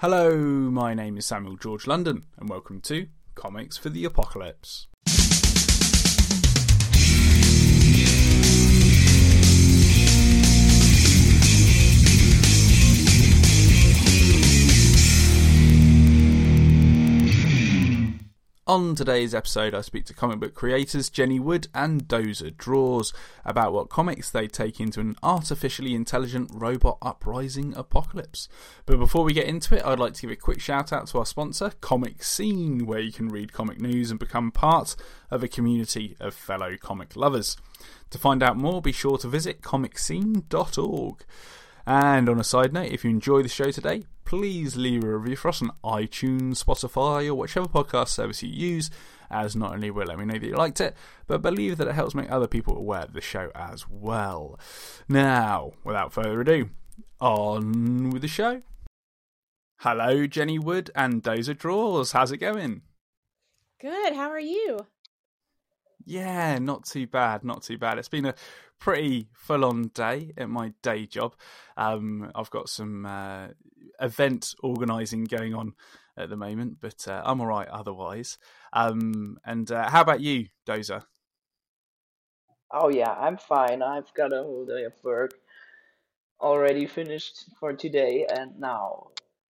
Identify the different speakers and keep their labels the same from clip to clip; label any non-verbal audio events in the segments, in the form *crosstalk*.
Speaker 1: Hello, my name is Samuel George London, and welcome to Comics for the Apocalypse. On today's episode, I speak to comic book creators Jennie Wood and Dozerdraws about what comics they take into an artificially intelligent robot uprising apocalypse. But before we get into it, I'd like to give a quick shout out to our sponsor, ComicScene, where you can read comic news and become part of a community of fellow comic lovers. To find out more, be sure to visit comicscene.org. And on a side note, if you enjoy the show today, please leave a review for us on iTunes, Spotify, or whichever podcast service you use, as not only will let me know that you liked it, but believe that it helps make other people aware of the show as well. Now, without further ado, on with the show. Hello, Jennie Wood and Dozerdraws. How's it going?
Speaker 2: Good. How are you?
Speaker 1: Yeah, not too bad, not too bad. It's been a pretty full on day at my day job. Um, I've got some uh, event organising going on at the moment, but uh, I'm all right otherwise. Um, and uh, how about you, Dozer?
Speaker 3: Oh yeah, I'm fine. I've got a whole day of work already finished for today, and now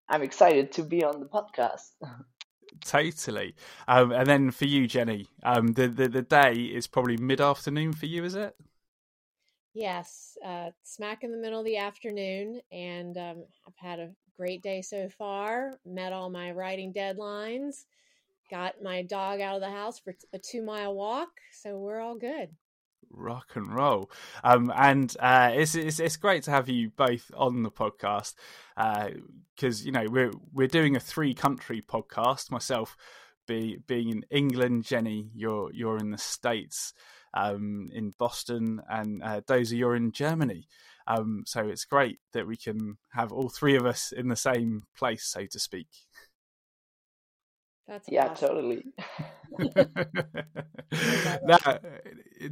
Speaker 3: I'm excited to be on the podcast.
Speaker 1: totally. Um, and then for you, Jennie, um, the, the the day is probably mid afternoon for you, is it?
Speaker 2: Yes, uh, smack in the middle of the afternoon, and um, I've had a great day so far. Met all my writing deadlines. Got my dog out of the house for a two mile walk, so we're all good.
Speaker 1: Rock and roll, um, and uh, it's, it's it's great to have you both on the podcast because uh, you know we're we're doing a three country podcast. Myself, be, being in England, Jennie, you're you're in the states um, in Boston, and uh, Dozer, you're in Germany. Um, so it's great that we can have all three of us in the same place, so to speak.
Speaker 3: That's yeah, awesome. totally. *laughs* *laughs*
Speaker 1: now,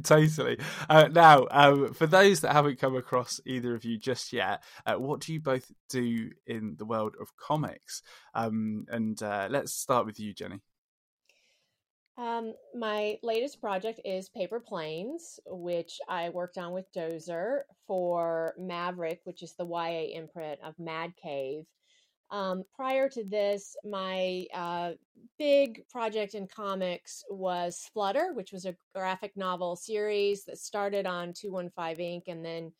Speaker 1: totally. Uh, now, um, for those that haven't come across either of you just yet, uh, what do you both do in the world of comics? Um, and uh, let's start with you, Jennie.
Speaker 2: Um, my latest project is Paper Planes, which I worked on with Dozer for Maverick, which is the YA imprint of Mad Cave. Um, prior to this, my uh, big project in comics was Flutter, which was a graphic novel series that started on 215 Ink and then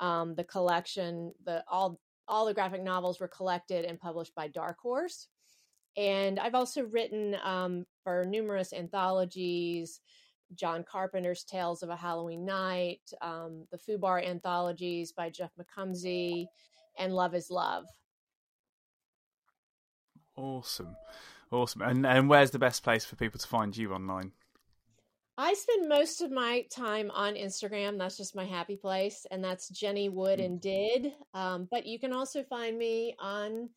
Speaker 2: um, the collection, the all all the graphic novels were collected and published by Dark Horse. And I've also written um, for numerous anthologies, John Carpenter's Tales of a Halloween Night, um, the Fubar anthologies by Jeff McComsey, and Love is Love.
Speaker 1: Awesome. Awesome. And and where's the best place for people to find you online?
Speaker 2: I spend most of my time on Instagram. That's just my happy place, and that's Jennie Wood and Did. Um, but you can also find me on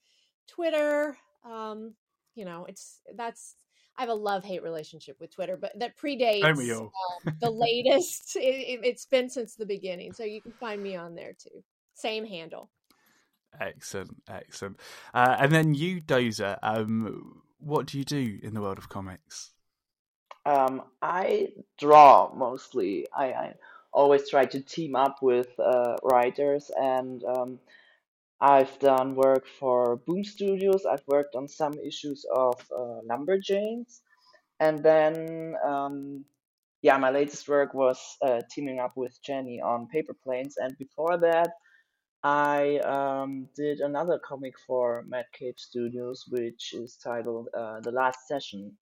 Speaker 2: Twitter, um, you know, it's that's I have a love hate relationship with Twitter, but that predates uh, the *laughs* latest. It, has been since the beginning, so you can find me on there too. Same handle.
Speaker 1: Excellent, excellent. Uh, and then you, Dozer, um, what do you do in the world of comics?
Speaker 3: Um, I draw mostly. I, I, always try to team up with uh, writers and um, I've done work for Boom Studios. I've worked on some issues of uh, Lumberjanes. And then, um, yeah, my latest work was uh, teaming up with Jennie on Paper Planes. And before that, I um, did another comic for Mad Cave Studios, which is titled uh, The Last Session.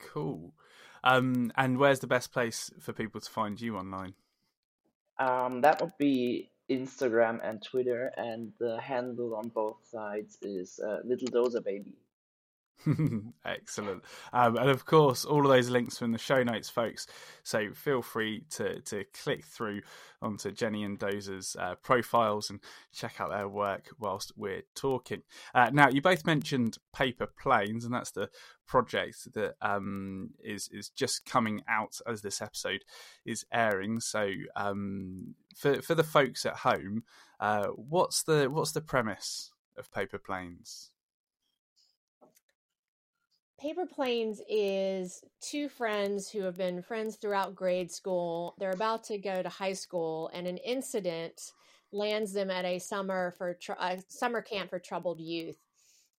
Speaker 1: Cool. Um, and where's the best place for people to find you online?
Speaker 3: Um, that would be Instagram and Twitter, and the handle on both sides is uh, Little Dozer Baby. *laughs*
Speaker 1: Excellent. Um, and of course, all of those links in the show notes, folks. So feel free to, to click through onto Jennie and Dozer's uh, profiles and check out their work whilst we're talking. Uh, now, you both mentioned Paper Planes, and that's the project that um, is is just coming out as this episode is airing. So, um, for for the folks at home, uh, what's the what's the premise of Paper Planes?
Speaker 2: Paper Planes is two friends who have been friends throughout grade school. They're about to go to high school, and an incident lands them at a summer for tr- a summer camp for troubled youth.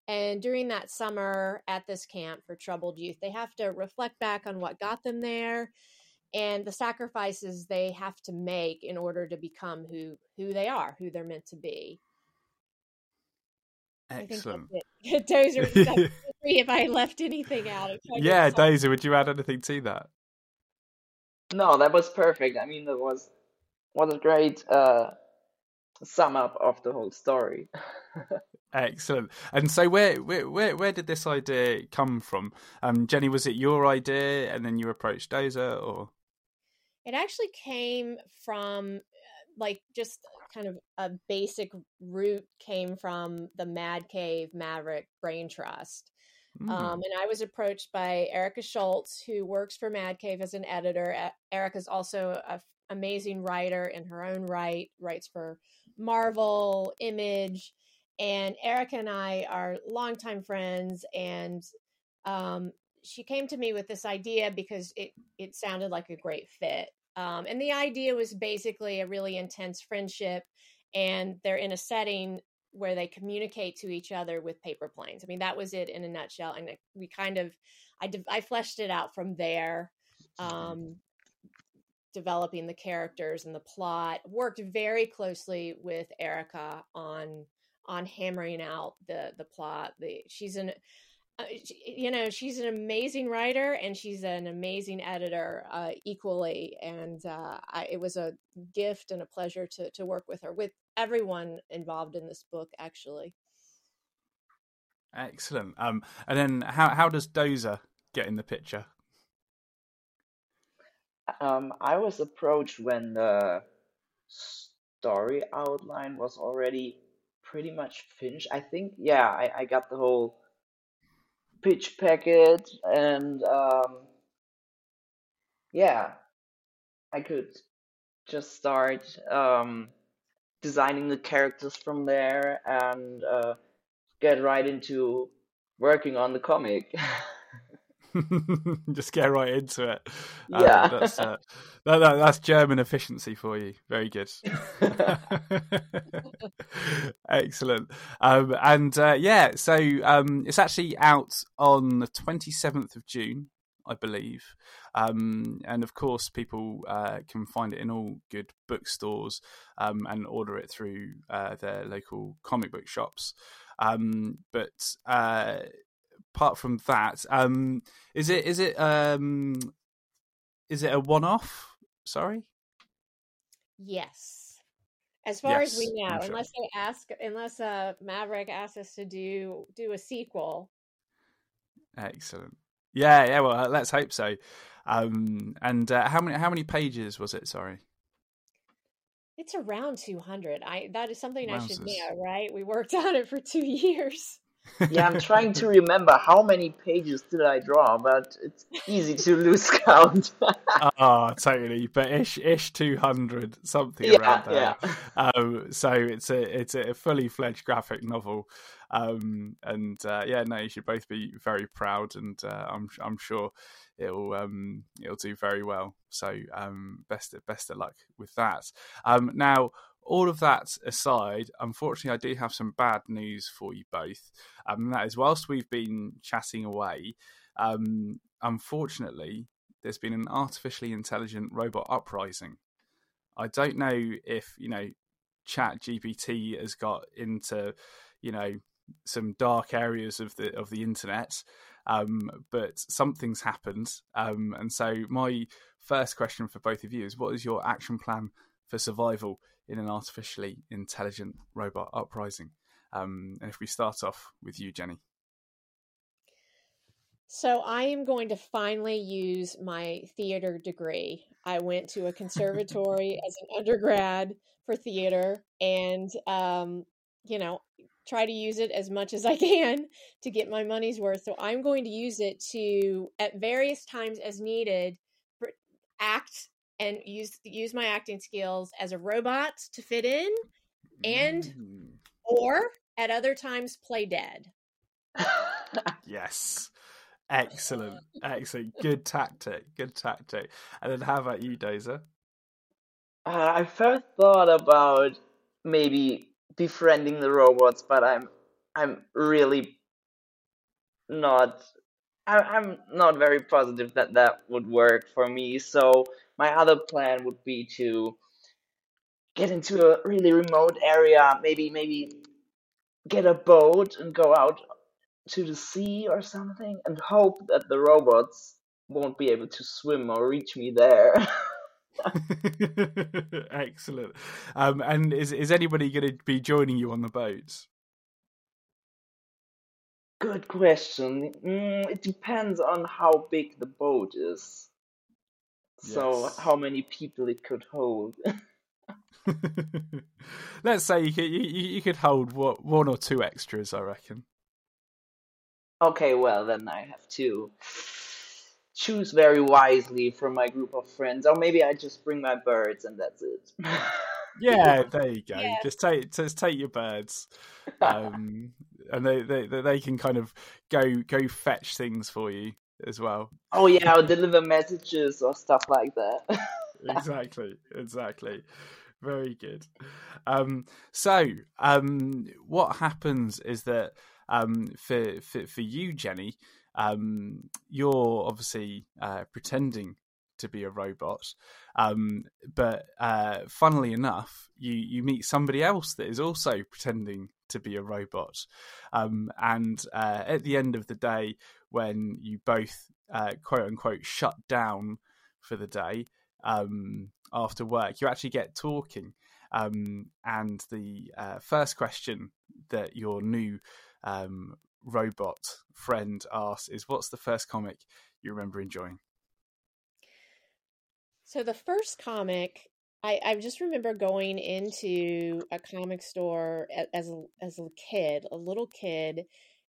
Speaker 2: And during that summer at this camp for troubled youth, they have to reflect back on what got them there and the sacrifices they have to make in order to become who who they are, who they're meant to be.
Speaker 1: Excellent.
Speaker 2: Dozer, *laughs* *laughs* if I left anything out.
Speaker 1: Yeah, Daisy, would you add anything to that?
Speaker 3: No, that was perfect. I mean, that was what a great uh, sum up of the whole story. *laughs*
Speaker 1: Excellent. And so, where, where where where did this idea come from? Um, Jennie, was it your idea, and then you approached Dozer, or?
Speaker 2: It actually came from uh, like just kind of a basic root came from the Mad Cave Maverick Brain Trust. Mm. Um, and I was approached by Erica Schultz, who works for Mad Cave as an editor. Erica's also an amazing writer in her own right, writes for Marvel, Image, and Erica and I are longtime friends. And um, she came to me with this idea because it it sounded like a great fit. Um, and the idea was basically a really intense friendship, and they're in a setting where they communicate to each other with paper planes. I mean, that was it in a nutshell. And we kind of, I, I fleshed it out from there, um, developing the characters and the plot. Worked very closely with Erica on on hammering out the the plot. The she's an uh, you know she's an amazing writer and she's an amazing editor uh, equally and uh, I, it was a gift and a pleasure to, to work with her with everyone involved in this book actually.
Speaker 1: Excellent. Um, and then how, how does dozer get in the picture?
Speaker 3: Um, i was approached when the story outline was already pretty much finished i think. Yeah I, I got the whole pitch packet and um, yeah i could just start um, designing the characters from there and uh, get right into working on the comic *laughs*
Speaker 1: just get right into it. *laughs*
Speaker 3: Um, yeah,
Speaker 1: that's uh, that, that, that's German efficiency for you. Very good. *laughs* Excellent. Um, and uh, yeah, so um, it's actually out on the twenty seventh of June. I believe. Um, and of course, people uh, can find it in all good bookstores um, and order it through uh, their local comic book shops. Um, but uh, apart from that, um, is it is it um, is it a one off? Sorry.
Speaker 2: Yes. As far yes, as we know, sure. unless they ask, unless uh, Maverick asks us to do do a sequel.
Speaker 1: Excellent. Yeah, yeah. Well, let's hope so. Um, and uh, how many how many pages was it? Sorry.
Speaker 2: It's around two hundred. I that is something Wowzers. I should know, right? We worked *laughs* on it for two years
Speaker 3: yeah, I'm trying to remember how many pages did I draw, but it's easy to lose *laughs* count.
Speaker 1: oh, totally. But ish, ish, two hundred something yeah, around there. Yeah. Um, so it's a it's a fully fledged graphic novel, um, and uh, yeah, no, you should both be very proud, and uh, I'm I'm sure it'll um, it'll do very well. So um, best best of luck with that. Um, now all of that aside, unfortunately, I do have some bad news for you both. Um, and that is, whilst we've been chatting away, um, unfortunately, there's been an artificially intelligent robot uprising. I don't know if you know ChatGPT has got into you know some dark areas of the of the internet, um, but something's happened. Um, and so my first question for both of you is: What is your action plan for survival in an artificially intelligent robot uprising. Um, and if we start off with you, Jennie.
Speaker 2: So I am going to finally use my theater degree. I went to a conservatory *laughs* as an undergrad for theater, and um, you know, try to use it as much as I can to get my money's worth. So I'm going to use it to, at various times as needed, act and use use my acting skills as a robot to fit in and mm. or At other times, play dead. *laughs*
Speaker 1: yes. Excellent. Excellent. Good tactic. Good tactic. And then how about you, Dozer?
Speaker 3: Uh, I first thought about maybe befriending the robots, but I'm I'm really not I, I'm not very positive that that would work for me. So my other plan would be to get into a really remote area, maybe maybe get a boat and go out to the sea or something, and hope that the robots won't be able to swim or reach me there. *laughs* *laughs*
Speaker 1: Excellent. Um, and is is anybody going to be joining you on the boat?
Speaker 3: Good question. Mm, it depends on how big the boat is. So how many people it could hold. *laughs* *laughs*
Speaker 1: Let's say you could you, you you could hold what one or two extras, I reckon.
Speaker 3: Okay, well then I have to choose very wisely from my group of friends, or maybe I just bring my birds and that's it. *laughs*
Speaker 1: Yeah, there you go.
Speaker 2: Yeah.
Speaker 1: Just take just take your birds, um, and they, they they they can kind of go go fetch things for you as well.
Speaker 3: oh yeah, I'll deliver messages or stuff like that. *laughs*
Speaker 1: exactly, exactly. Very good. Um, so, um, what happens is that um, for, for for you, Jennie, um, you're obviously uh, pretending to be a robot, um, but uh, funnily enough, you you meet somebody else that is also pretending to be a robot, um, and uh, at the end of the day, when you both uh, quote unquote shut down for the day, um, after work, you actually get talking. Um, and the uh, first question that your new um, robot friend asks is, "What's the first comic you remember enjoying?"
Speaker 2: So the first comic, I, I just remember going into a comic store a- as a, as a kid, a little kid,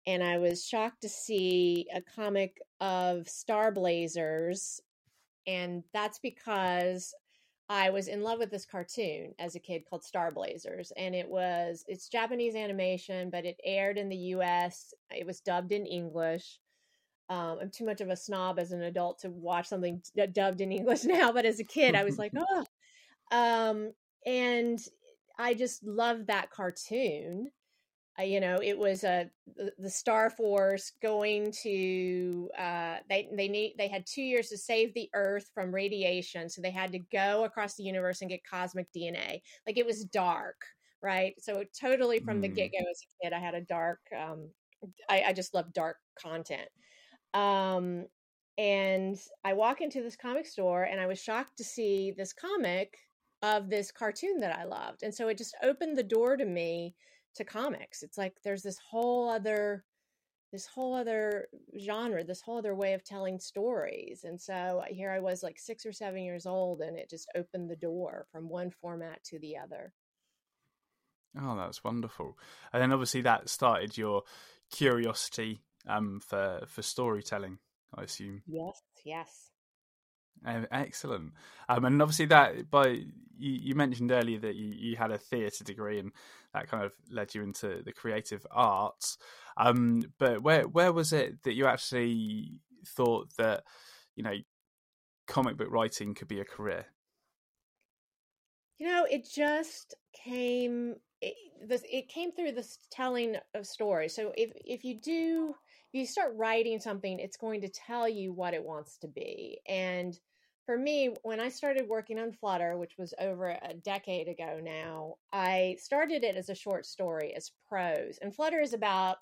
Speaker 2: and I was shocked to see a comic of Star Blazers, and that's because I was in love with this cartoon as a kid called Star Blazers, and it was it's Japanese animation, but it aired in the U.S. It was dubbed in English. Um, I'm too much of a snob as an adult to watch something d- dubbed in English *laughs* now, but as a kid, I was like, *laughs* oh. Um, and I just loved that cartoon. You know, it was a the, the Star Force going to uh, they they need they had two years to save the Earth from radiation, so they had to go across the universe and get cosmic DNA. Like it was dark, right? So totally from the
Speaker 1: Mm.
Speaker 2: get go as a kid, I had a dark. Um, I, I just love dark content. Um, and I walk into this comic store and I was shocked to see this comic of this cartoon that I loved. And so it just opened the door to me to comics. It's like there's this whole other this whole other genre, this whole other way of telling stories. And so here I was like 6 or 7 years old and it just opened the door from one format to the other.
Speaker 1: Oh, that's wonderful. And then obviously that started your curiosity um, for for storytelling, I assume.
Speaker 2: Yes, yes.
Speaker 1: Uh, excellent. Um, and obviously that by you, you mentioned earlier that you, you had a theatre degree and that kind of led you into the creative arts. Um, but where where was it that you actually thought that you know comic book writing could be a career?
Speaker 2: You know, it just came it, this it came through the telling of stories. So if if you do if you start writing something, it's going to tell you what it wants to be. And for me, when I started working on Flutter, which was over a decade ago now, I started it as a short story, as prose. And Flutter is about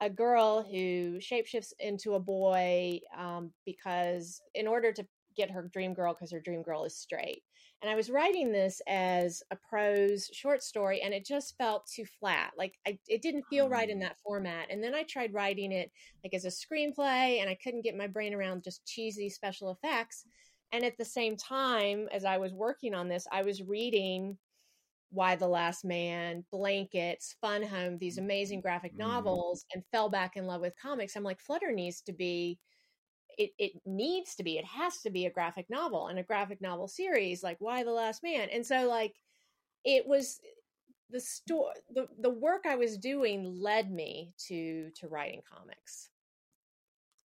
Speaker 2: a girl who shapeshifts into a boy um, because in order to get her dream girl because her dream girl is straight and i was writing this as a prose short story and it just felt too flat like I, it didn't feel right in
Speaker 1: Hmm.
Speaker 2: that format and then i tried writing it like as a screenplay and i couldn't get my brain around just cheesy special effects and at the same time as i was working on this i was reading Y: The Last Man, Blankets, Fun Home, these amazing graphic
Speaker 1: Mm.
Speaker 2: novels, and fell back in love with comics. I'm like, Flutter needs to be, it, it needs to be, it has to be a graphic novel and a graphic novel series like Y: The Last Man. And so, like, it was the store the, the work I was doing led me to to writing comics.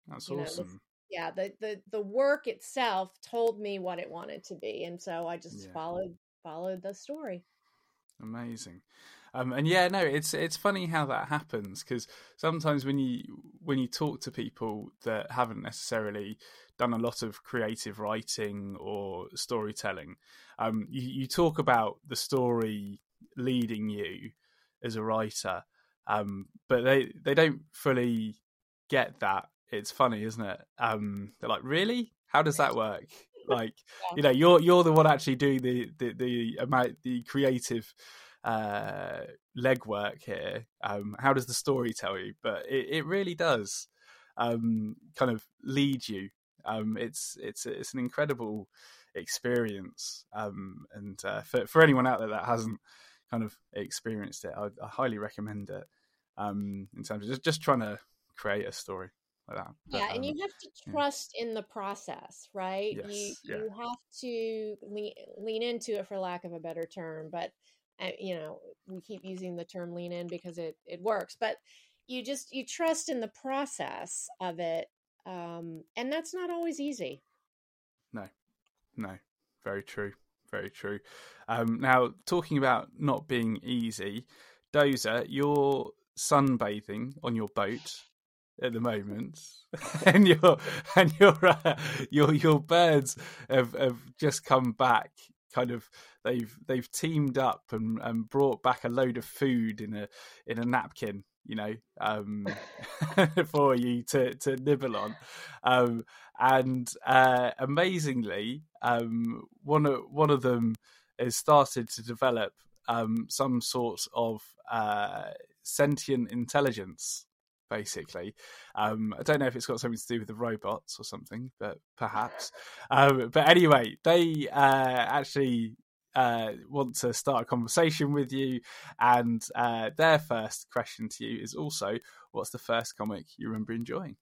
Speaker 1: That's
Speaker 2: You know,
Speaker 1: awesome.
Speaker 2: Yeah, the, the the work itself told me what it wanted to be, and so I just
Speaker 1: Yeah.
Speaker 2: followed followed the story.
Speaker 1: Amazing. Um, and yeah, no, it's it's funny how that happens because sometimes when you when you talk to people that haven't necessarily done a lot of creative writing or storytelling, um, you, you talk about the story leading you as a writer, um, but they they don't fully get that. It's funny, isn't it? Um, they're like, really? How does that work? *laughs* Like, you know, you're you're the one actually doing the the the amount the creative uh legwork here um how does the story tell you but it, it really does um kind of lead you um it's it's it's an incredible experience um and uh, for for anyone out there that hasn't kind of experienced it i, I highly recommend it um in terms of just just trying to create a story that But,
Speaker 2: yeah, and
Speaker 1: um,
Speaker 2: you have to
Speaker 1: yeah.
Speaker 2: trust in the process, right? you
Speaker 1: Yes, yeah.
Speaker 2: you have to lean, lean into it for lack of a better term, but uh, you know, we keep using the term lean in because it it works, but you just you trust in the process of it. Um and that's not always easy.
Speaker 1: No. No, very true. Very true. Um, now, talking about not being easy, Dozer, you're sunbathing on your boat at the moment, *laughs* and your and your uh, your your birds have have just come back. Kind of, they've they've teamed up and, and brought back a load of food in a in a napkin, you know, um, *laughs* for you to to nibble on. Um, and uh, amazingly, um, one of one of them has started to develop um, some sort of uh, sentient intelligence. Basically, um, I don't know if it's got something to do with the robots or something, but perhaps. *laughs* Um, but anyway, they uh, actually uh, want to start a conversation with you, and uh, their first question to you is also, "What's the first comic you remember enjoying?"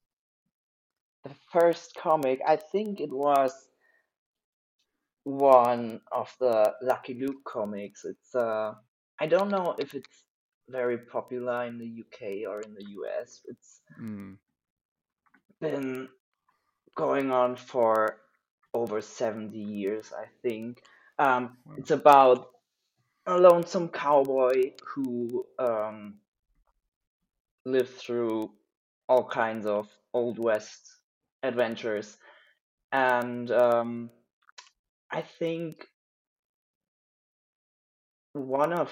Speaker 3: The first comic, I think it was one of the Lucky Luke comics. It's uh, I don't know if it's very popular in the UK or in the US. It's
Speaker 1: Mm.
Speaker 3: been going on for over 70 years, I think. Um,
Speaker 1: Wow.
Speaker 3: it's about a lonesome cowboy who um, lived through all kinds of Old West adventures. And um, I think one of,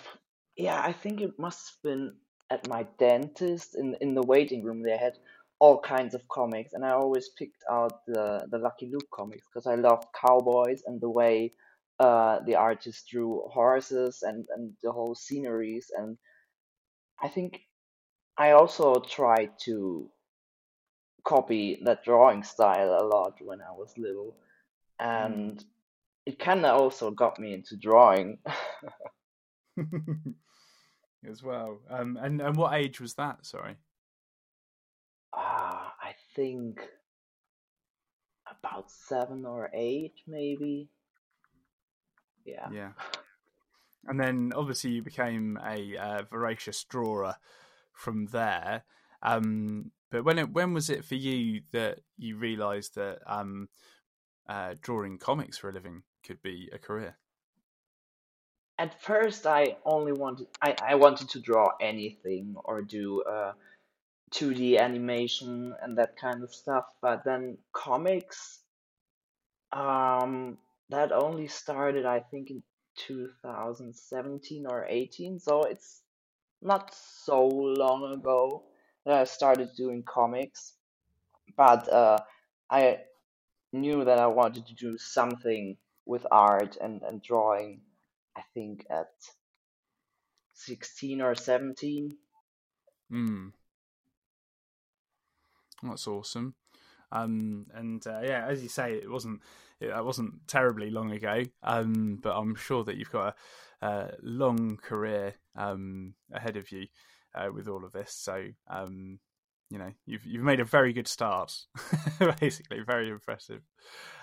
Speaker 3: yeah, I think it must have been at my dentist in, in the waiting room. They had all kinds of comics, and I always picked out the, the Lucky Luke comics because I loved cowboys and the way uh, the artist drew horses and, and the whole sceneries. And I think I also tried to copy that drawing style a lot when I was little,
Speaker 1: Mm.
Speaker 3: and it kind of also got me into drawing. *laughs* *laughs*
Speaker 1: as well. Um, and and what age was that? Sorry.
Speaker 3: Ah, I think about seven or eight, maybe. Yeah.
Speaker 1: Yeah. And then obviously you became a uh, voracious drawer from there. Um, but when it, when was it for you that you realised that um, uh, drawing comics for a living could be a career?
Speaker 3: At first, I only wanted I, I wanted to draw anything or do uh 2D animation and that kind of stuff, but then comics, um, that only started I think in 2017 or 18, so it's not so long ago that I started doing comics, but uh, I knew that I wanted to do something with art and, and drawing, I think at 16 or 17.
Speaker 1: Mm. That's awesome. Um, and uh, yeah, as you say, it wasn't that wasn't terribly long ago. Um, but I'm sure that you've got a, a long career um, ahead of you uh, with all of this. So um, you know you've you've made a very good start. *laughs* Basically, very impressive.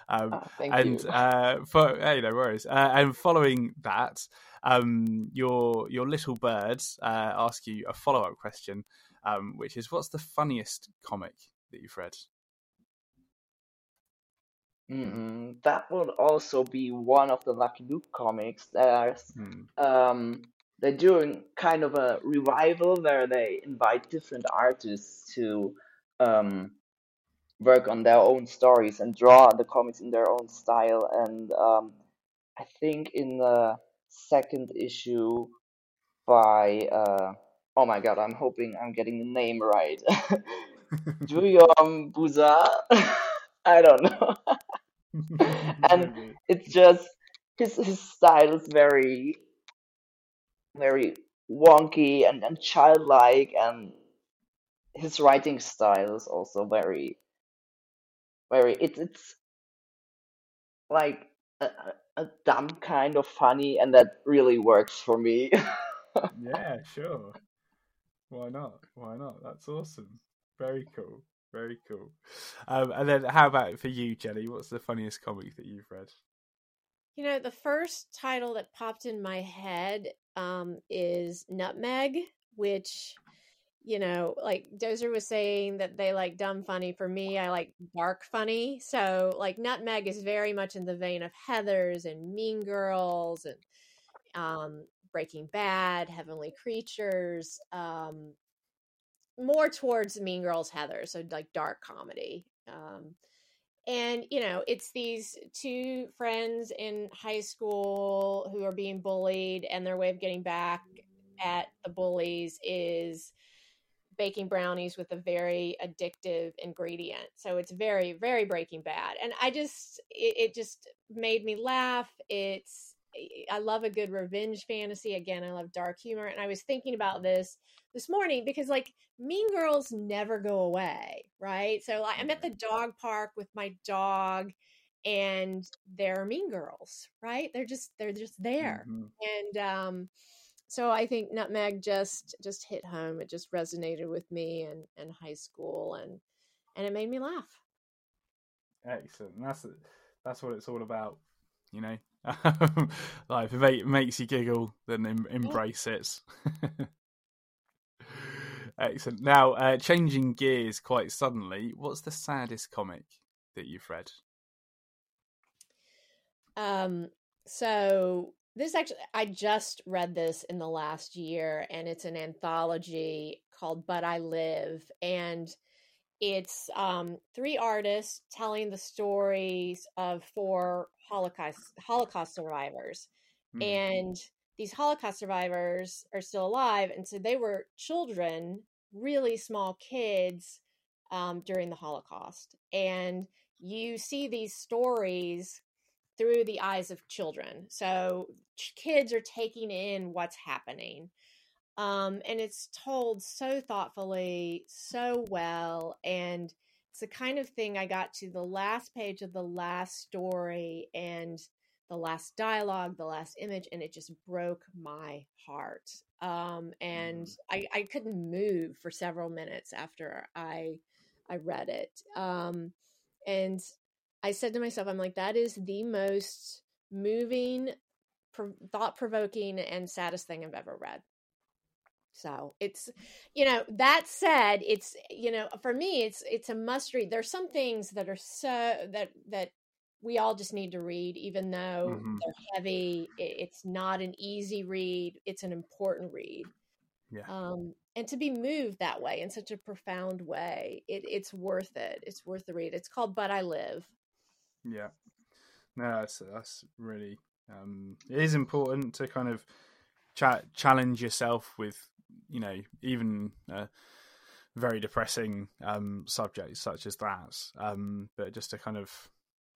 Speaker 1: Um,
Speaker 3: Oh, thank
Speaker 1: and
Speaker 3: you.
Speaker 1: uh, for hey, no worries. Uh, and following that, um, your your little birds uh, ask you a follow up question, um, which is, "What's the funniest comic that you've read?"
Speaker 3: Mm, that would also be one of the Lucky Luke comics. There's
Speaker 1: Hmm.
Speaker 3: um, they're doing kind of a revival where they invite different artists to um, work on their own stories and draw the comics in their own style. And um, I think in the second issue by uh, oh my god, I'm hoping I'm getting the name right. *laughs* Guillaume Bouzard. *laughs* I don't know. *laughs* And it's just his his style is very very wonky and, and childlike and his writing style is also very very it's it's like a, a a dumb kind of funny and that really works for me *laughs*
Speaker 1: yeah, sure. Why not? Why not? That's awesome. Very cool. Very cool. Um, and then, how about for you, Jennie? What's the funniest comic that you've read?
Speaker 2: You know, the first title that popped in my head um, is Nutmeg, which, you know, like Dozer was saying that they like dumb funny. For me, I like dark funny. So, like, Nutmeg is very much in the vein of Heathers and Mean Girls and um, Breaking Bad, Heavenly Creatures, um, more towards Mean Girls, Heather. So, like, dark comedy. Um, and you know it's these two friends in high school who are being bullied and their way of getting back at the bullies is baking brownies with a very addictive ingredient so it's very very breaking bad and i just it, it just made me laugh it's i love a good revenge fantasy again i love dark humor and i was thinking about this this morning because like mean girls never go away right? So like, i'm at the dog park with my dog and they're mean girls right? They're just they're just there
Speaker 1: Mhm.
Speaker 2: and um so i think nutmeg just just hit home it just resonated with me and and high school and and it made me laugh
Speaker 1: Excellent. That's that's what it's all about, you know. *laughs* like if it makes you giggle, then em- embrace it. *laughs* Excellent. Now, uh, changing gears quite suddenly, what's the saddest comic that you've read?
Speaker 2: Um, so this actually, I just read this in the last year, and it's an anthology called "But I Live," and it's um, three artists telling the stories of four Holocaust Holocaust survivors,
Speaker 1: Hmm.
Speaker 2: and these Holocaust survivors are still alive, and so they were children, really small kids, um, during the Holocaust, and you see these stories through the eyes of children. So kids are taking in what's happening. Um, and it's told so thoughtfully, so well. And it's the kind of thing I got to the last page of the last story and the last dialogue, the last image, and it just broke my heart. Um, and I, I couldn't move for several minutes after I I read it. Um, and I said to myself, I'm like, that is the most moving, pro- thought provoking, and saddest thing I've ever read. So it's, you know, that said, it's, you know, for me, it's, it's a must read. There's some things that are so, that, that we all just need to read, even though
Speaker 1: Mhm.
Speaker 2: they're heavy. It's not an easy read. It's an important read.
Speaker 1: Yeah.
Speaker 2: Um, and to be moved that way in such a profound way, it, it's worth it. It's worth the read. It's called But I Live.
Speaker 1: Yeah. No, that's that's really um it is important to kind of cha- challenge yourself with, you know, even very depressing um subject such as that. Um but just to kind of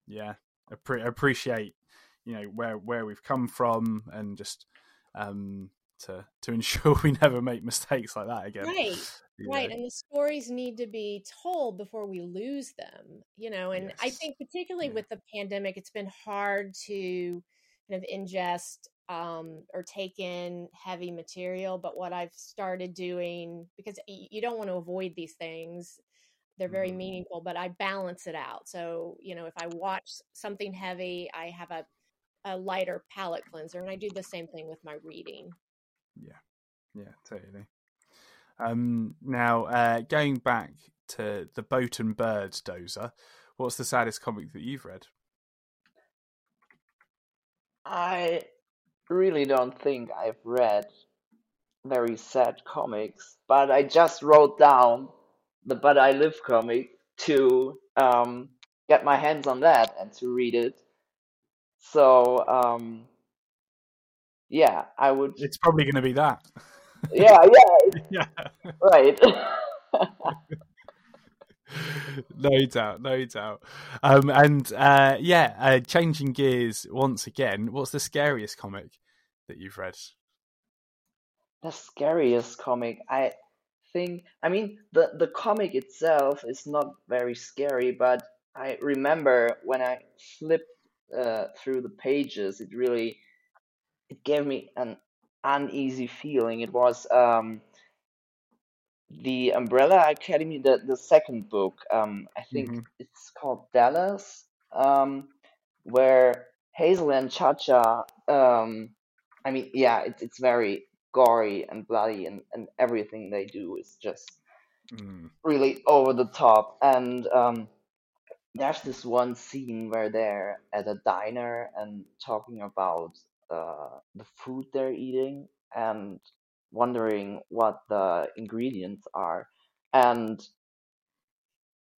Speaker 1: yeah, appre- appreciate, you know, where where we've come from and just um to to ensure *laughs* we never make mistakes like that again.
Speaker 2: Right.
Speaker 1: you
Speaker 2: Right.
Speaker 1: know.
Speaker 2: And the stories need to be told before we lose them, you know. And I think, particularly
Speaker 1: Yeah.
Speaker 2: with the pandemic, it's been hard to kind of ingest um, or take in heavy material. But what I've started doing, because you don't want to avoid these things, they're very mm. meaningful, but I balance it out. So, you know, if I watch something heavy, I have a, a lighter palate cleanser. And I do the same thing with my reading.
Speaker 1: Yeah. Yeah, totally. Um, now, uh, going back to the Boat and Birds dozer, what's the saddest comic that you've read?
Speaker 3: I really don't think I've read very sad comics, but I just wrote down the But I Live comic to um, get my hands on that and to read it. So, um, yeah, I would.
Speaker 1: It's probably going to be that.
Speaker 3: Yeah, yeah, *laughs* yeah. Right. *laughs*
Speaker 1: no doubt, no doubt. Um, and uh, yeah, uh, changing gears once again. What's the scariest comic that you've read?
Speaker 3: The scariest comic, I think. I mean, the the comic itself is not very scary, but I remember when I flipped uh, through the pages, it really it gave me an uneasy feeling. It was um, the Umbrella Academy, the the second book. Um, I think mm-hmm. it's called Dallas, um, where Hazel and Cha Cha. Um, I mean, yeah, it's it's very gory and bloody, and and everything they do is just mm. really over the top. And um, there's this one scene where they're at a diner and talking about the food they're eating and wondering what the ingredients are. And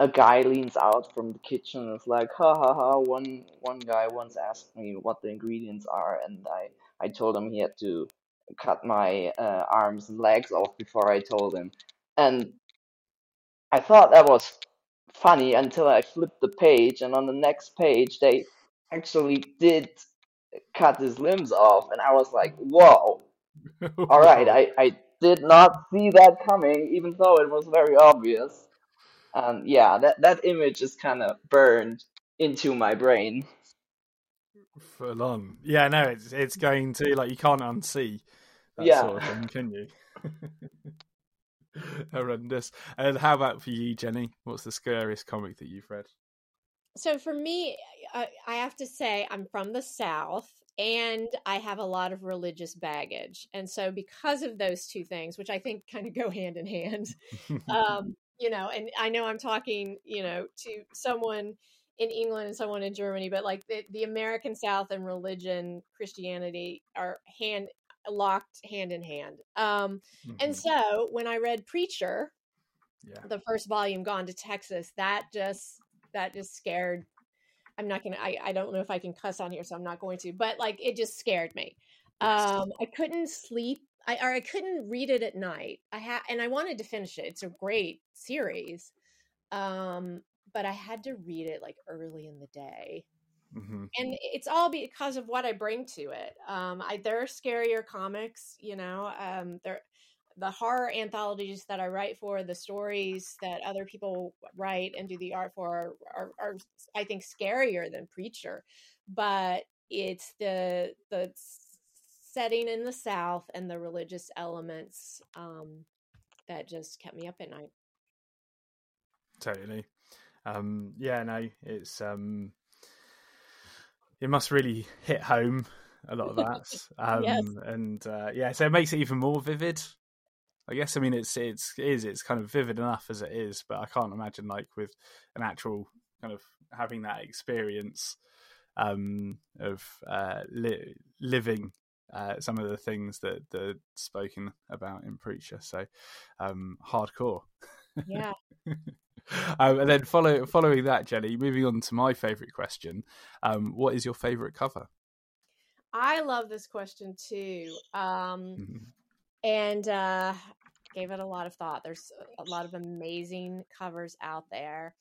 Speaker 3: a guy leans out from the kitchen and is like, ha ha ha, one, one guy once asked me what the ingredients are, and I, I told him he had to cut my uh, arms and legs off before I told him. And I thought that was funny until I flipped the page, and on the next page, they actually did cut his limbs off, and I was like, whoa. All right, I, I did not see that coming, even though it was very obvious. And yeah, that, that image is kind of burned into my brain.
Speaker 1: Full on. Yeah, no, it's it's going to like you can't unsee that yeah. sort of thing, can you? *laughs* Horrendous. And how about for you, Jennie? What's the scariest comic that you've read?
Speaker 2: So for me, I, I have to say I'm from the South and I have a lot of religious baggage. And so because of those two things, which I think kind of go hand in hand, *laughs* um, you know, and I know I'm talking, you know, to someone in England and someone in Germany, but like the, the American South and religion, Christianity are hand locked hand in hand. Um, mm-hmm. And so when I read Preacher, yeah. the first volume, Gone to Texas, that just that just scared I'm not gonna I, I don't know if I can cuss on here, so I'm not going to, but like it just scared me. Um I couldn't sleep. I or I couldn't read it at night. I had and I wanted to finish it. It's a great series. Um, but I had to read it like early in the day. Mm-hmm. And it's all because of what I bring to it. Um, I there are scarier comics, you know. Um, there the horror anthologies that I write for, the stories that other people write and do the art for are, are, are, I think scarier than Preacher, but it's the the setting in the South and the religious elements um, that just kept me up at night.
Speaker 1: Totally, um, yeah. No, it's um, it must really hit home a lot of that. *laughs* Um, yes. And uh, yeah, so it makes it even more vivid. I guess I mean it's it's it is it's kind of vivid enough as it is, but I can't imagine like with an actual kind of having that experience um, of uh, li- living uh, some of the things that that spoken about in Preacher. So um, hardcore.
Speaker 2: Yeah. *laughs*
Speaker 1: um, and then follow following that, Jennie. Moving on to my favorite question. Um, what is your favorite cover?
Speaker 2: I love this question too. Um, mm-hmm and uh, gave it a lot of thought. There's a lot of amazing covers out there.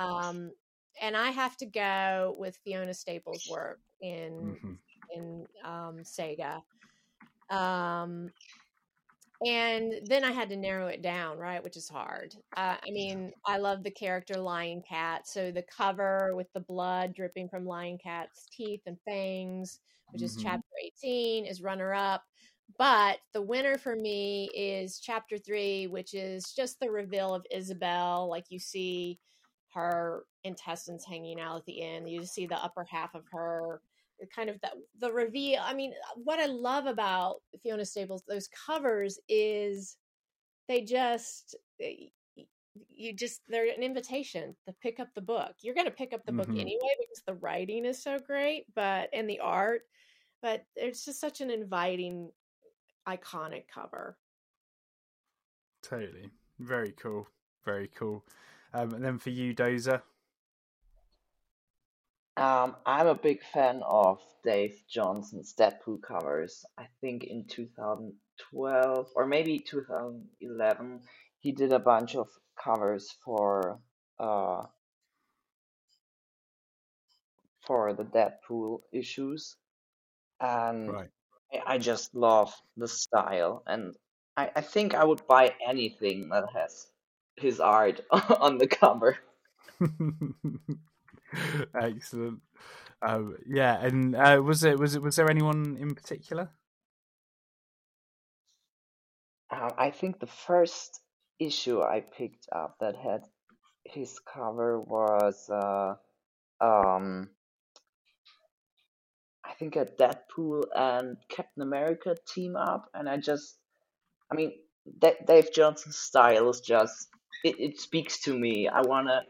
Speaker 2: Um, and I have to go with Fiona Staples' work in mm-hmm. in um, Saga. Um, and then I had to narrow it down, right, which is hard. Uh, I mean, I love the character Lying Cat, so the cover with the blood dripping from Lying Cat's teeth and fangs, which is
Speaker 1: Mm-hmm.
Speaker 2: chapter 18, is runner up. But the winner for me is chapter three, which is just the reveal of Izabel. Like you see her intestines hanging out at the end. You just see the upper half of her. Kind of the the reveal. I mean, what I love about Fiona Staples those covers is they just you just they're an invitation to pick up the book. You're going to pick up the book
Speaker 1: Mhm.
Speaker 2: anyway because the writing is so great, but and the art, but it's just such an inviting iconic cover.
Speaker 1: Totally. Very cool. Very cool. Um, and then for you, Dozer.
Speaker 3: Um, I'm a big fan of Dave Johnson's Deadpool covers. I think in 2012 or maybe 2011, he did a bunch of covers for uh for the Deadpool issues, and
Speaker 1: Right.
Speaker 3: I I just love the style, and I, I think I would buy anything that has his art *laughs* on the cover. *laughs*
Speaker 1: Excellent. Um, yeah, and uh, was it was it was there anyone in particular?
Speaker 3: Uh, I think the first issue I picked up that had his cover was uh, um, think a Deadpool and Captain America team up, and I just, I mean, Da- Dave Johnson's style is just it, it speaks to me. I wanna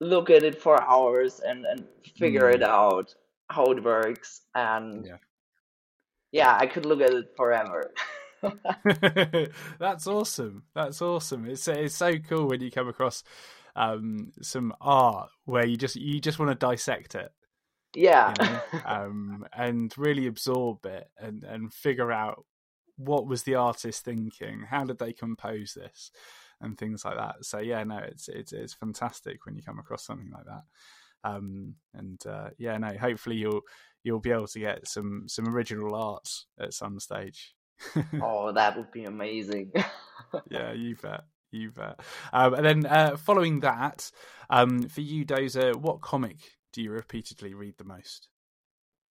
Speaker 3: look at it for hours and and figure
Speaker 1: Mm.
Speaker 3: it out how it works, and
Speaker 1: Yeah.
Speaker 3: yeah, I could look at it forever. *laughs*
Speaker 1: That's awesome. That's awesome. It's it's so cool when you come across um, some art where you just you just want to dissect it,
Speaker 3: Yeah.
Speaker 1: you know, *laughs* um, and really absorb it and and figure out what was the artist thinking, how did they compose this, and things like that. So yeah, no, it's it's it's fantastic when you come across something like that. Um, and uh, yeah, no, hopefully you'll you'll be able to get some some original art at some stage. *laughs*
Speaker 3: Oh, that would be amazing.
Speaker 1: yeah, *laughs* you bet. You bet. Um, and then uh, following that, um, for you, Dozer, what comic do you repeatedly read the most?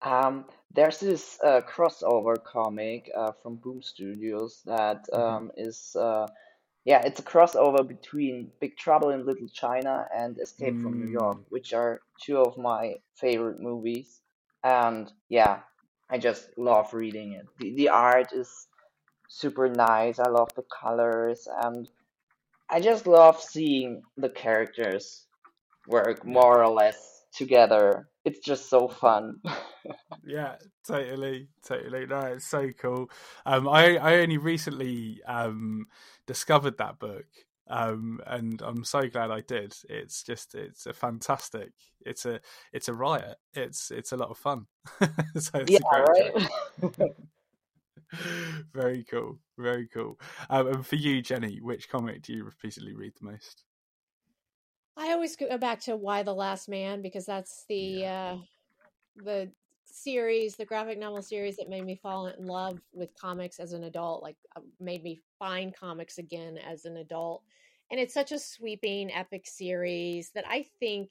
Speaker 3: Um, there's this uh, crossover comic uh, from Boom Studios that
Speaker 1: Mhm.
Speaker 3: um, is, uh, yeah, it's a crossover between Big Trouble in Little China and Escape from New York,
Speaker 1: Mm.
Speaker 3: which are two of my favorite movies. And yeah, I just love reading it. The, the art is super nice. I love the colors, and I just love seeing the characters work more or less together. It's just so fun. *laughs*
Speaker 1: Yeah, totally, totally. No, it's so cool. Um, I I only recently um discovered that book, um, and I'm so glad I did. It's just it's a fantastic. It's a it's a riot. It's it's a lot of fun. *laughs* so it's
Speaker 3: Yeah,
Speaker 1: a great choice.
Speaker 3: right? *laughs*
Speaker 1: very cool, very cool. Um, and for you, Jennie, which comic do you repeatedly read the most?
Speaker 2: I always go back to Y: The Last Man because that's the uh, the series, the graphic novel series that made me fall in love with comics as an adult. Like uh, made me find comics again as an adult, and it's such a sweeping, epic series that I think,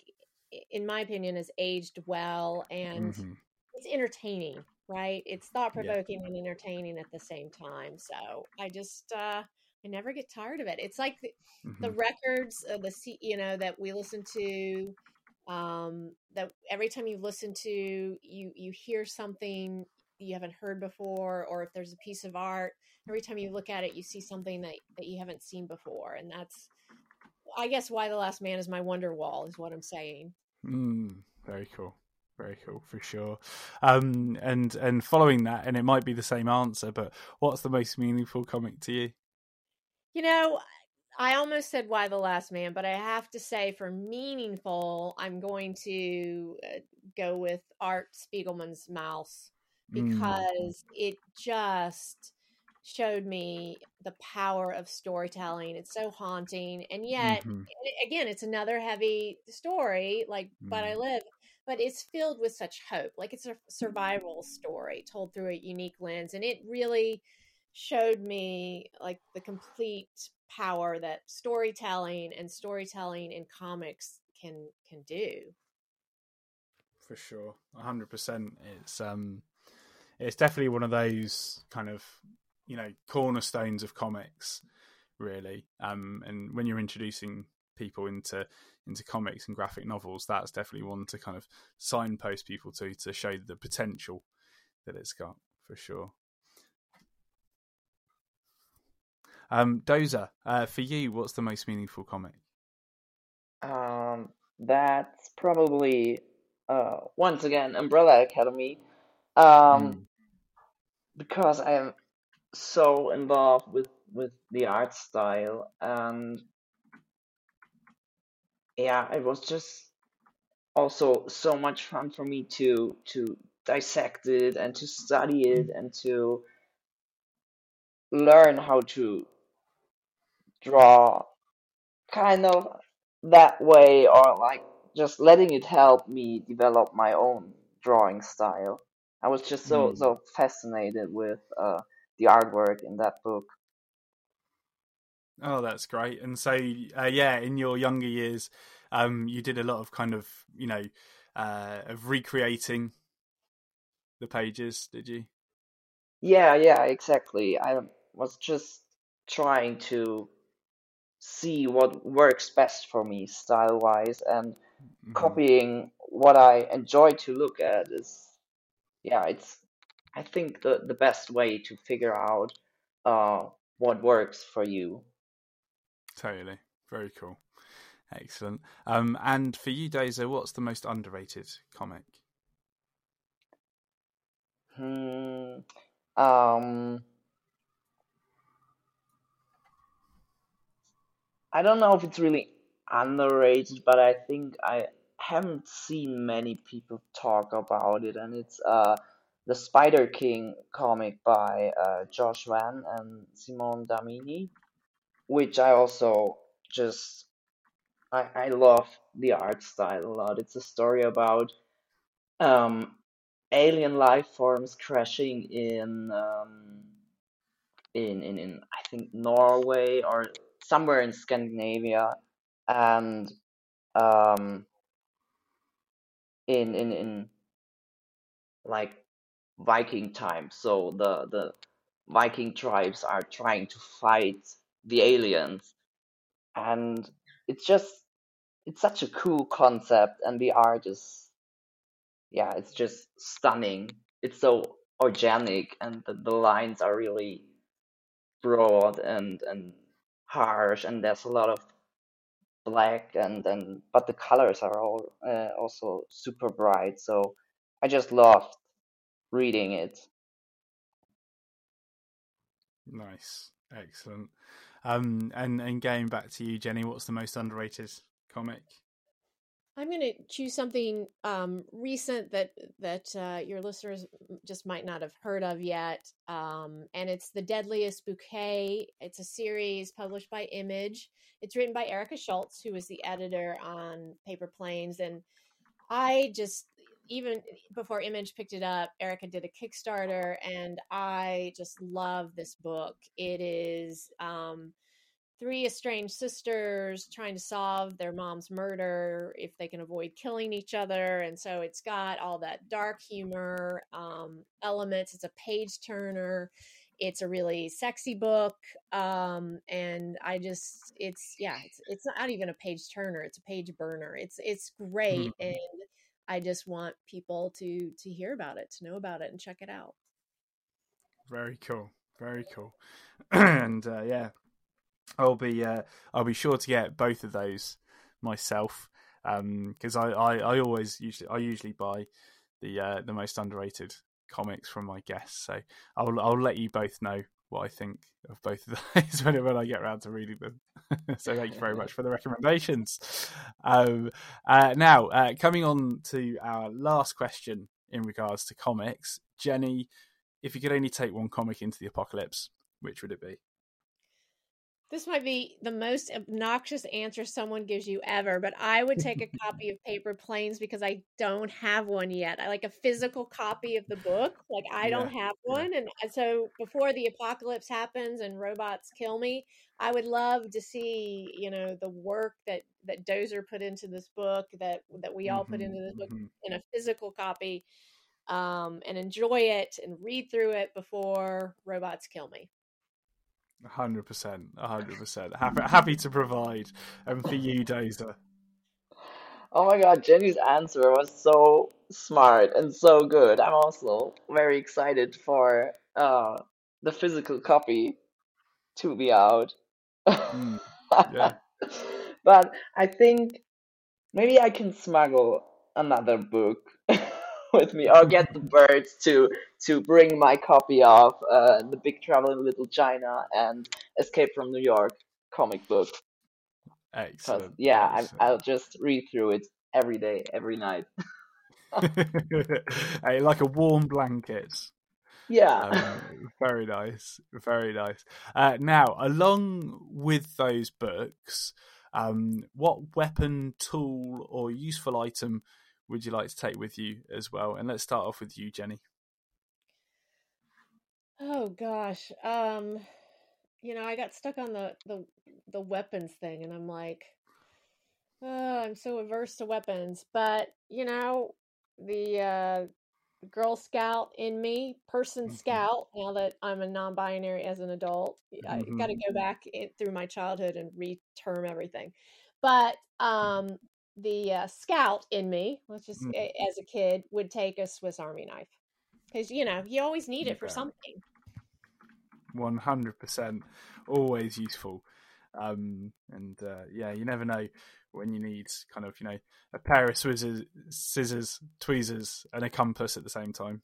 Speaker 2: in my opinion, has aged well and
Speaker 1: Mhm.
Speaker 2: it's entertaining. Right? It's thought
Speaker 1: Yeah.
Speaker 2: provoking and entertaining at the same time. So I just uh, I never get tired of it. It's like the, the
Speaker 1: Mhm.
Speaker 2: records uh, the C, you know that we listen to um that every time you listen to you you hear something you haven't heard before or if there's a piece of art every time you look at it you see something that that you haven't seen before and that's i guess Y: The Last Man is my Wonderwall is what i'm saying
Speaker 1: Mm, very cool. Very cool for sure. Um, and and following that, and it might be the same answer, but what's the most meaningful comic to you?
Speaker 2: You know i almost said Y: The Last Man but i have to say for meaningful i'm going to uh, go with Art Spiegelman's Maus
Speaker 1: Mm,
Speaker 2: because it just showed me the power of storytelling. It's so haunting, and yet
Speaker 1: mhm,
Speaker 2: again, it's another heavy story, like But I
Speaker 1: Mm.
Speaker 2: Live, but it's filled with such hope. Like it's a survival story told through a unique lens, and it really showed me like the complete power that storytelling and storytelling in comics can can do.
Speaker 1: For sure, hundred percent. It's um, it's definitely one of those kind of you know cornerstones of comics, really. Um, and when you're introducing people into into comics and graphic novels, that's definitely one to kind of signpost people to to show the potential that it's got for sure. Um, Dozer, uh, for you, what's the most meaningful comic?
Speaker 3: Um, that's probably uh, once again Umbrella Academy, um, mm. because I am so involved with with the art style and yeah, it was just also so much fun for me to to dissect it and to study it and to learn how to draw kind of that way or like just letting it help me develop my own drawing style. I was just so mm. so fascinated with uh, the artwork in that book.
Speaker 1: Oh, that's great. And so, uh, yeah, in your younger years, um, you did a lot of kind of, you know, uh, of recreating the pages, did you?
Speaker 3: Yeah, yeah, exactly. I was just trying to see what works best for me style wise and mm-hmm. copying what I enjoy to look at is yeah it's I think the the best way to figure out uh what works for you.
Speaker 1: Totally. Very cool. Excellent. Um and for you Dozer, what's the most underrated comic?
Speaker 3: Hmm um I don't know if it's really underrated, but I think I haven't seen many people talk about it, and it's uh the Spider King comic by uh, Josh Vann and Simone D'Armini, which I also just I I love the art style a lot. It's a story about um alien life forms crashing in um in in, in I think Norway or somewhere in Scandinavia and um, in in in like Viking times. So the the Viking tribes are trying to fight the aliens, and it's just it's such a cool concept, and the art is yeah, it's just stunning. It's so organic, and the, the lines are really broad and and harsh and there's a lot of black and and but the colors are all uh, also super bright so i just loved reading it.
Speaker 1: Nice. Excellent. Um and and going back to you Jennie what's the most underrated comic
Speaker 2: I'm going to choose something um, recent that that uh, your listeners just might not have heard of yet, um, and it's the Deadliest Bouquet. It's a series published by Image. It's written by Erica Schultz, who was the editor on Paper Planes, and I just even before Image picked it up, Erica did a Kickstarter, and I just love this book. It is. Um, three estranged sisters trying to solve their mom's murder if they can avoid killing each other and so it's got all that dark humor um, elements it's a page turner it's a really sexy book um, and i just it's yeah it's, it's not even a page turner it's a page burner it's it's great mm-hmm. and i just want people to to hear about it to know about it and check it out
Speaker 1: very cool very cool *clears throat* and uh, yeah I'll be uh, I'll be sure to get both of those myself because um, I, I, I always usually I usually buy the uh, the most underrated comics from my guests. So I'll I'll let you both know what I think of both of *laughs* those whenever I get around to reading them. *laughs* so thank you very much for the recommendations. Um, uh, now uh, coming on to our last question in regards to comics, Jennie, if you could only take one comic into the apocalypse, which would it be?
Speaker 2: This might be the most obnoxious answer someone gives you ever, but I would take a *laughs* copy of Paper Planes because I don't have one yet. I like a physical copy of the book. Like I
Speaker 1: Yeah,
Speaker 2: don't have
Speaker 1: yeah.
Speaker 2: one, and uh, so before the apocalypse happens and robots kill me, I would love to see you know the work that that Dozer put into this book, that that we all put
Speaker 1: Mhm,
Speaker 2: into this book
Speaker 1: mhm.
Speaker 2: in a physical copy, um, and enjoy it and read through it before robots kill me.
Speaker 1: Hundred percent, hundred percent. Happy, happy to provide. And for you, Dozer.
Speaker 3: Oh my God, Jennie's answer was so smart and so good. I'm also very excited for uh, the physical copy to be out.
Speaker 1: Mm, *laughs* yeah.
Speaker 3: But I think maybe I can smuggle another book *laughs* *laughs* with me or get the birds to to bring my copy of uh, The Big Trouble in Little China and Escape from New York comic book.
Speaker 1: Excellent.
Speaker 3: yeah, I,
Speaker 1: excellent.
Speaker 3: I'll just read through it every day, every night. *laughs*
Speaker 1: hey, like a warm blanket.
Speaker 3: Yeah.
Speaker 1: Um, very nice, very nice. Uh, now, along with those books, um, what weapon, tool, or useful item would you like to take with you as well? And let's start off with you, Jennie.
Speaker 2: Oh gosh. Um you know, I got stuck on the the the weapons thing and I'm like, oh, I'm so averse to weapons, but you know, the uh Girl Scout in me, person
Speaker 1: Mhm.
Speaker 2: scout, now that I'm a non-binary as an adult, I
Speaker 1: Mhm.
Speaker 2: got to go back in, through my childhood and reterm everything. But um the uh, scout in me, let's just
Speaker 1: Mm.
Speaker 2: as a kid, would take a Swiss Army knife because you know you always need it for something.
Speaker 1: One hundred percent, always useful. Um, and uh, yeah, you never know when you need kind of you know a pair of scissors, scissors, tweezers, and a compass at the same time.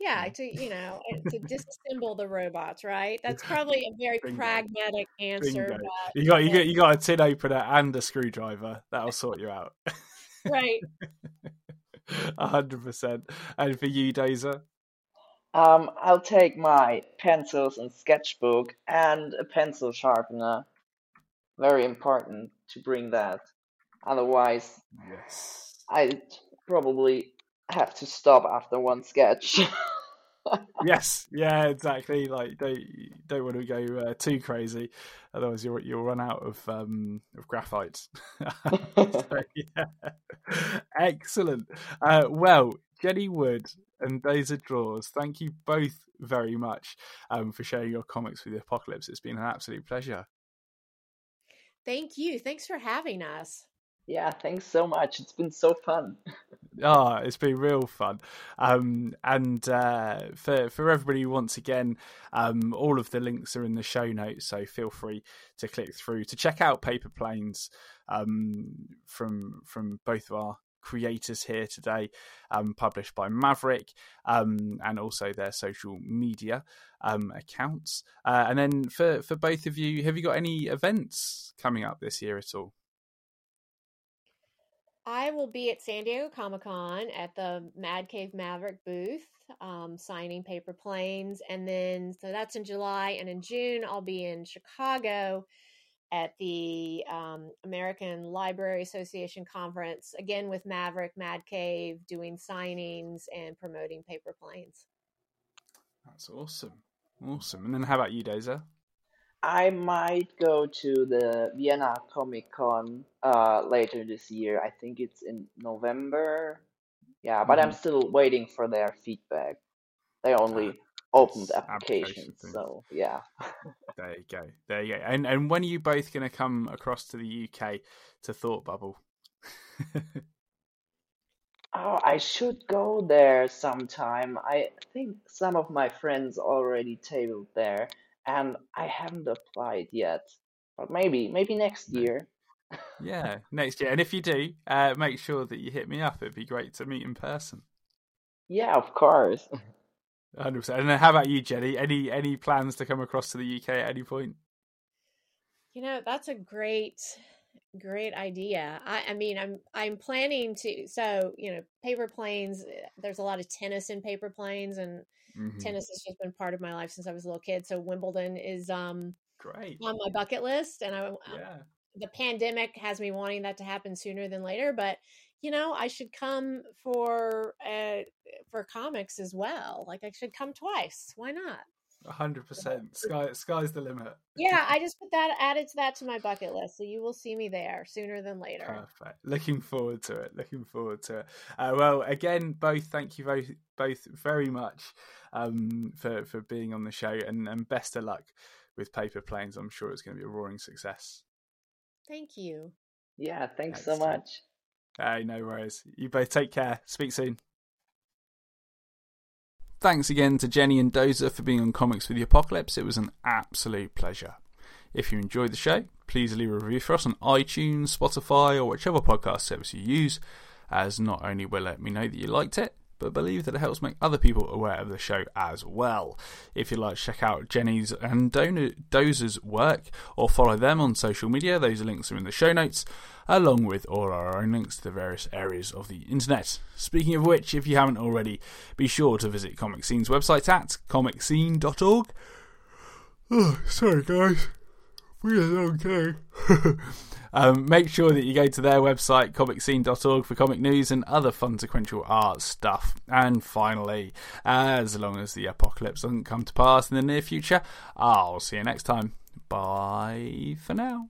Speaker 2: Yeah, to you know *laughs* uh, to disassemble the robots, right? That's probably a very
Speaker 1: Bingo.
Speaker 2: pragmatic answer,
Speaker 1: Bingo.
Speaker 2: but
Speaker 1: You got you got you got a tin opener and a screwdriver. That'll sort you out.
Speaker 2: right. *laughs*
Speaker 1: A hundred percent. And for you, Dozer,
Speaker 3: Um, I'll take my pencils and sketchbook and a pencil sharpener. Very important to bring that. Otherwise,
Speaker 1: yes,
Speaker 3: I'd probably have to stop after one sketch. *laughs*
Speaker 1: yes, yeah, exactly. Like don't don't want to go uh, too crazy, otherwise you'll you'll run out of um of graphite. *laughs* So, yeah. Excellent. Uh, well, Jennie Wood and Dozerdraws, thank you both very much um, for sharing your comics with the apocalypse. It's been an absolute pleasure.
Speaker 2: Thank you. Thanks for having us.
Speaker 3: Yeah, thanks so much. It's been so fun.
Speaker 1: Ah, it's been real fun. Um, and uh, for for everybody, once again, um, all of the links are in the show notes, so feel free to click through to check out Paper Planes um, from from both of our creators here today, um, published by Maverick, um, and also their social media um, accounts. Uh, and then for for both of you, have you got any events coming up this year at all?
Speaker 2: I will be at San Diego Comic Con at the Mad Cave Maverick booth, um, signing paper planes, and then so that's in July, and in June I'll be in Chicago at the um, American Library Association conference again with Maverick Mad Cave, doing signings and promoting paper planes.
Speaker 1: That's awesome, awesome. And then how about you, Dozer?
Speaker 3: I might go to the Vienna Comic Con uh, later this year. I think it's in November. Yeah, but I'm
Speaker 1: Mhm.
Speaker 3: still waiting for their feedback. They only opened
Speaker 1: Yes, application
Speaker 3: applications, so yeah.
Speaker 1: There you go. There you go. And and when are you both going to come across to the UK to Thought Bubble? *laughs*
Speaker 3: Oh, I should go there sometime. I think some of my friends already tabled there, and I haven't applied yet. But maybe, maybe next
Speaker 1: No.
Speaker 3: year.
Speaker 1: yeah, next year. And if you do, uh, make sure that you hit me up. It'd be great to meet in person.
Speaker 3: Yeah, of course. *laughs*
Speaker 1: 100%. And then how about you, Jennie? Any any plans to come across to the UK at any point?
Speaker 2: You know, that's a great great idea. I, I mean, I'm I'm planning to. So you know, paper planes. eh, There's a lot of tennis in paper planes, and
Speaker 1: Mhm.
Speaker 2: tennis has just been part of my life since I was a little kid. So Wimbledon is um
Speaker 1: Great.
Speaker 2: on my bucket list, and I um, the pandemic has me wanting that to happen sooner than later. But you know, I should come for uh, for comics as well. Like I should come twice. Why not?
Speaker 1: Hundred percent. Sky sky's the limit.
Speaker 2: Yeah, I just put that added to that to my bucket list, so you will see me there sooner than later.
Speaker 1: Perfect. Looking forward to it. Looking forward to it. Uh, well, again, both thank you both both very much um, for for being on the show, and, and best of luck with Paper Planes. I'm sure it's going to be a roaring success.
Speaker 2: Thank you.
Speaker 3: Yeah, thanks so
Speaker 1: Excellent.
Speaker 3: much.
Speaker 1: Hey, no worries. You both take care. Speak soon. Thanks again to Jennie and Dozer for being on Comics with the Apocalypse. It was an absolute pleasure. If you enjoyed the show, please leave a review for us on iTunes, Spotify, or whichever podcast service you use, as not only will it let me know that you liked it, but believe that it helps make other people aware of the show as well. If you'd like to check out Jennie's and Dozer's work or follow them on social media, those links are in the show notes, along with all our own links to the various areas of the internet. Speaking of which, if you haven't already, be sure to visit ComicScene's website at comicscene.org. Oh, *sighs* sorry guys. We're okay. *laughs* um, make sure that you go to their website, comicscene.org, for comic news and other fun sequential art stuff. And finally, as long as the apocalypse doesn't come to pass in the near future, I'll see you next time. Bye for now.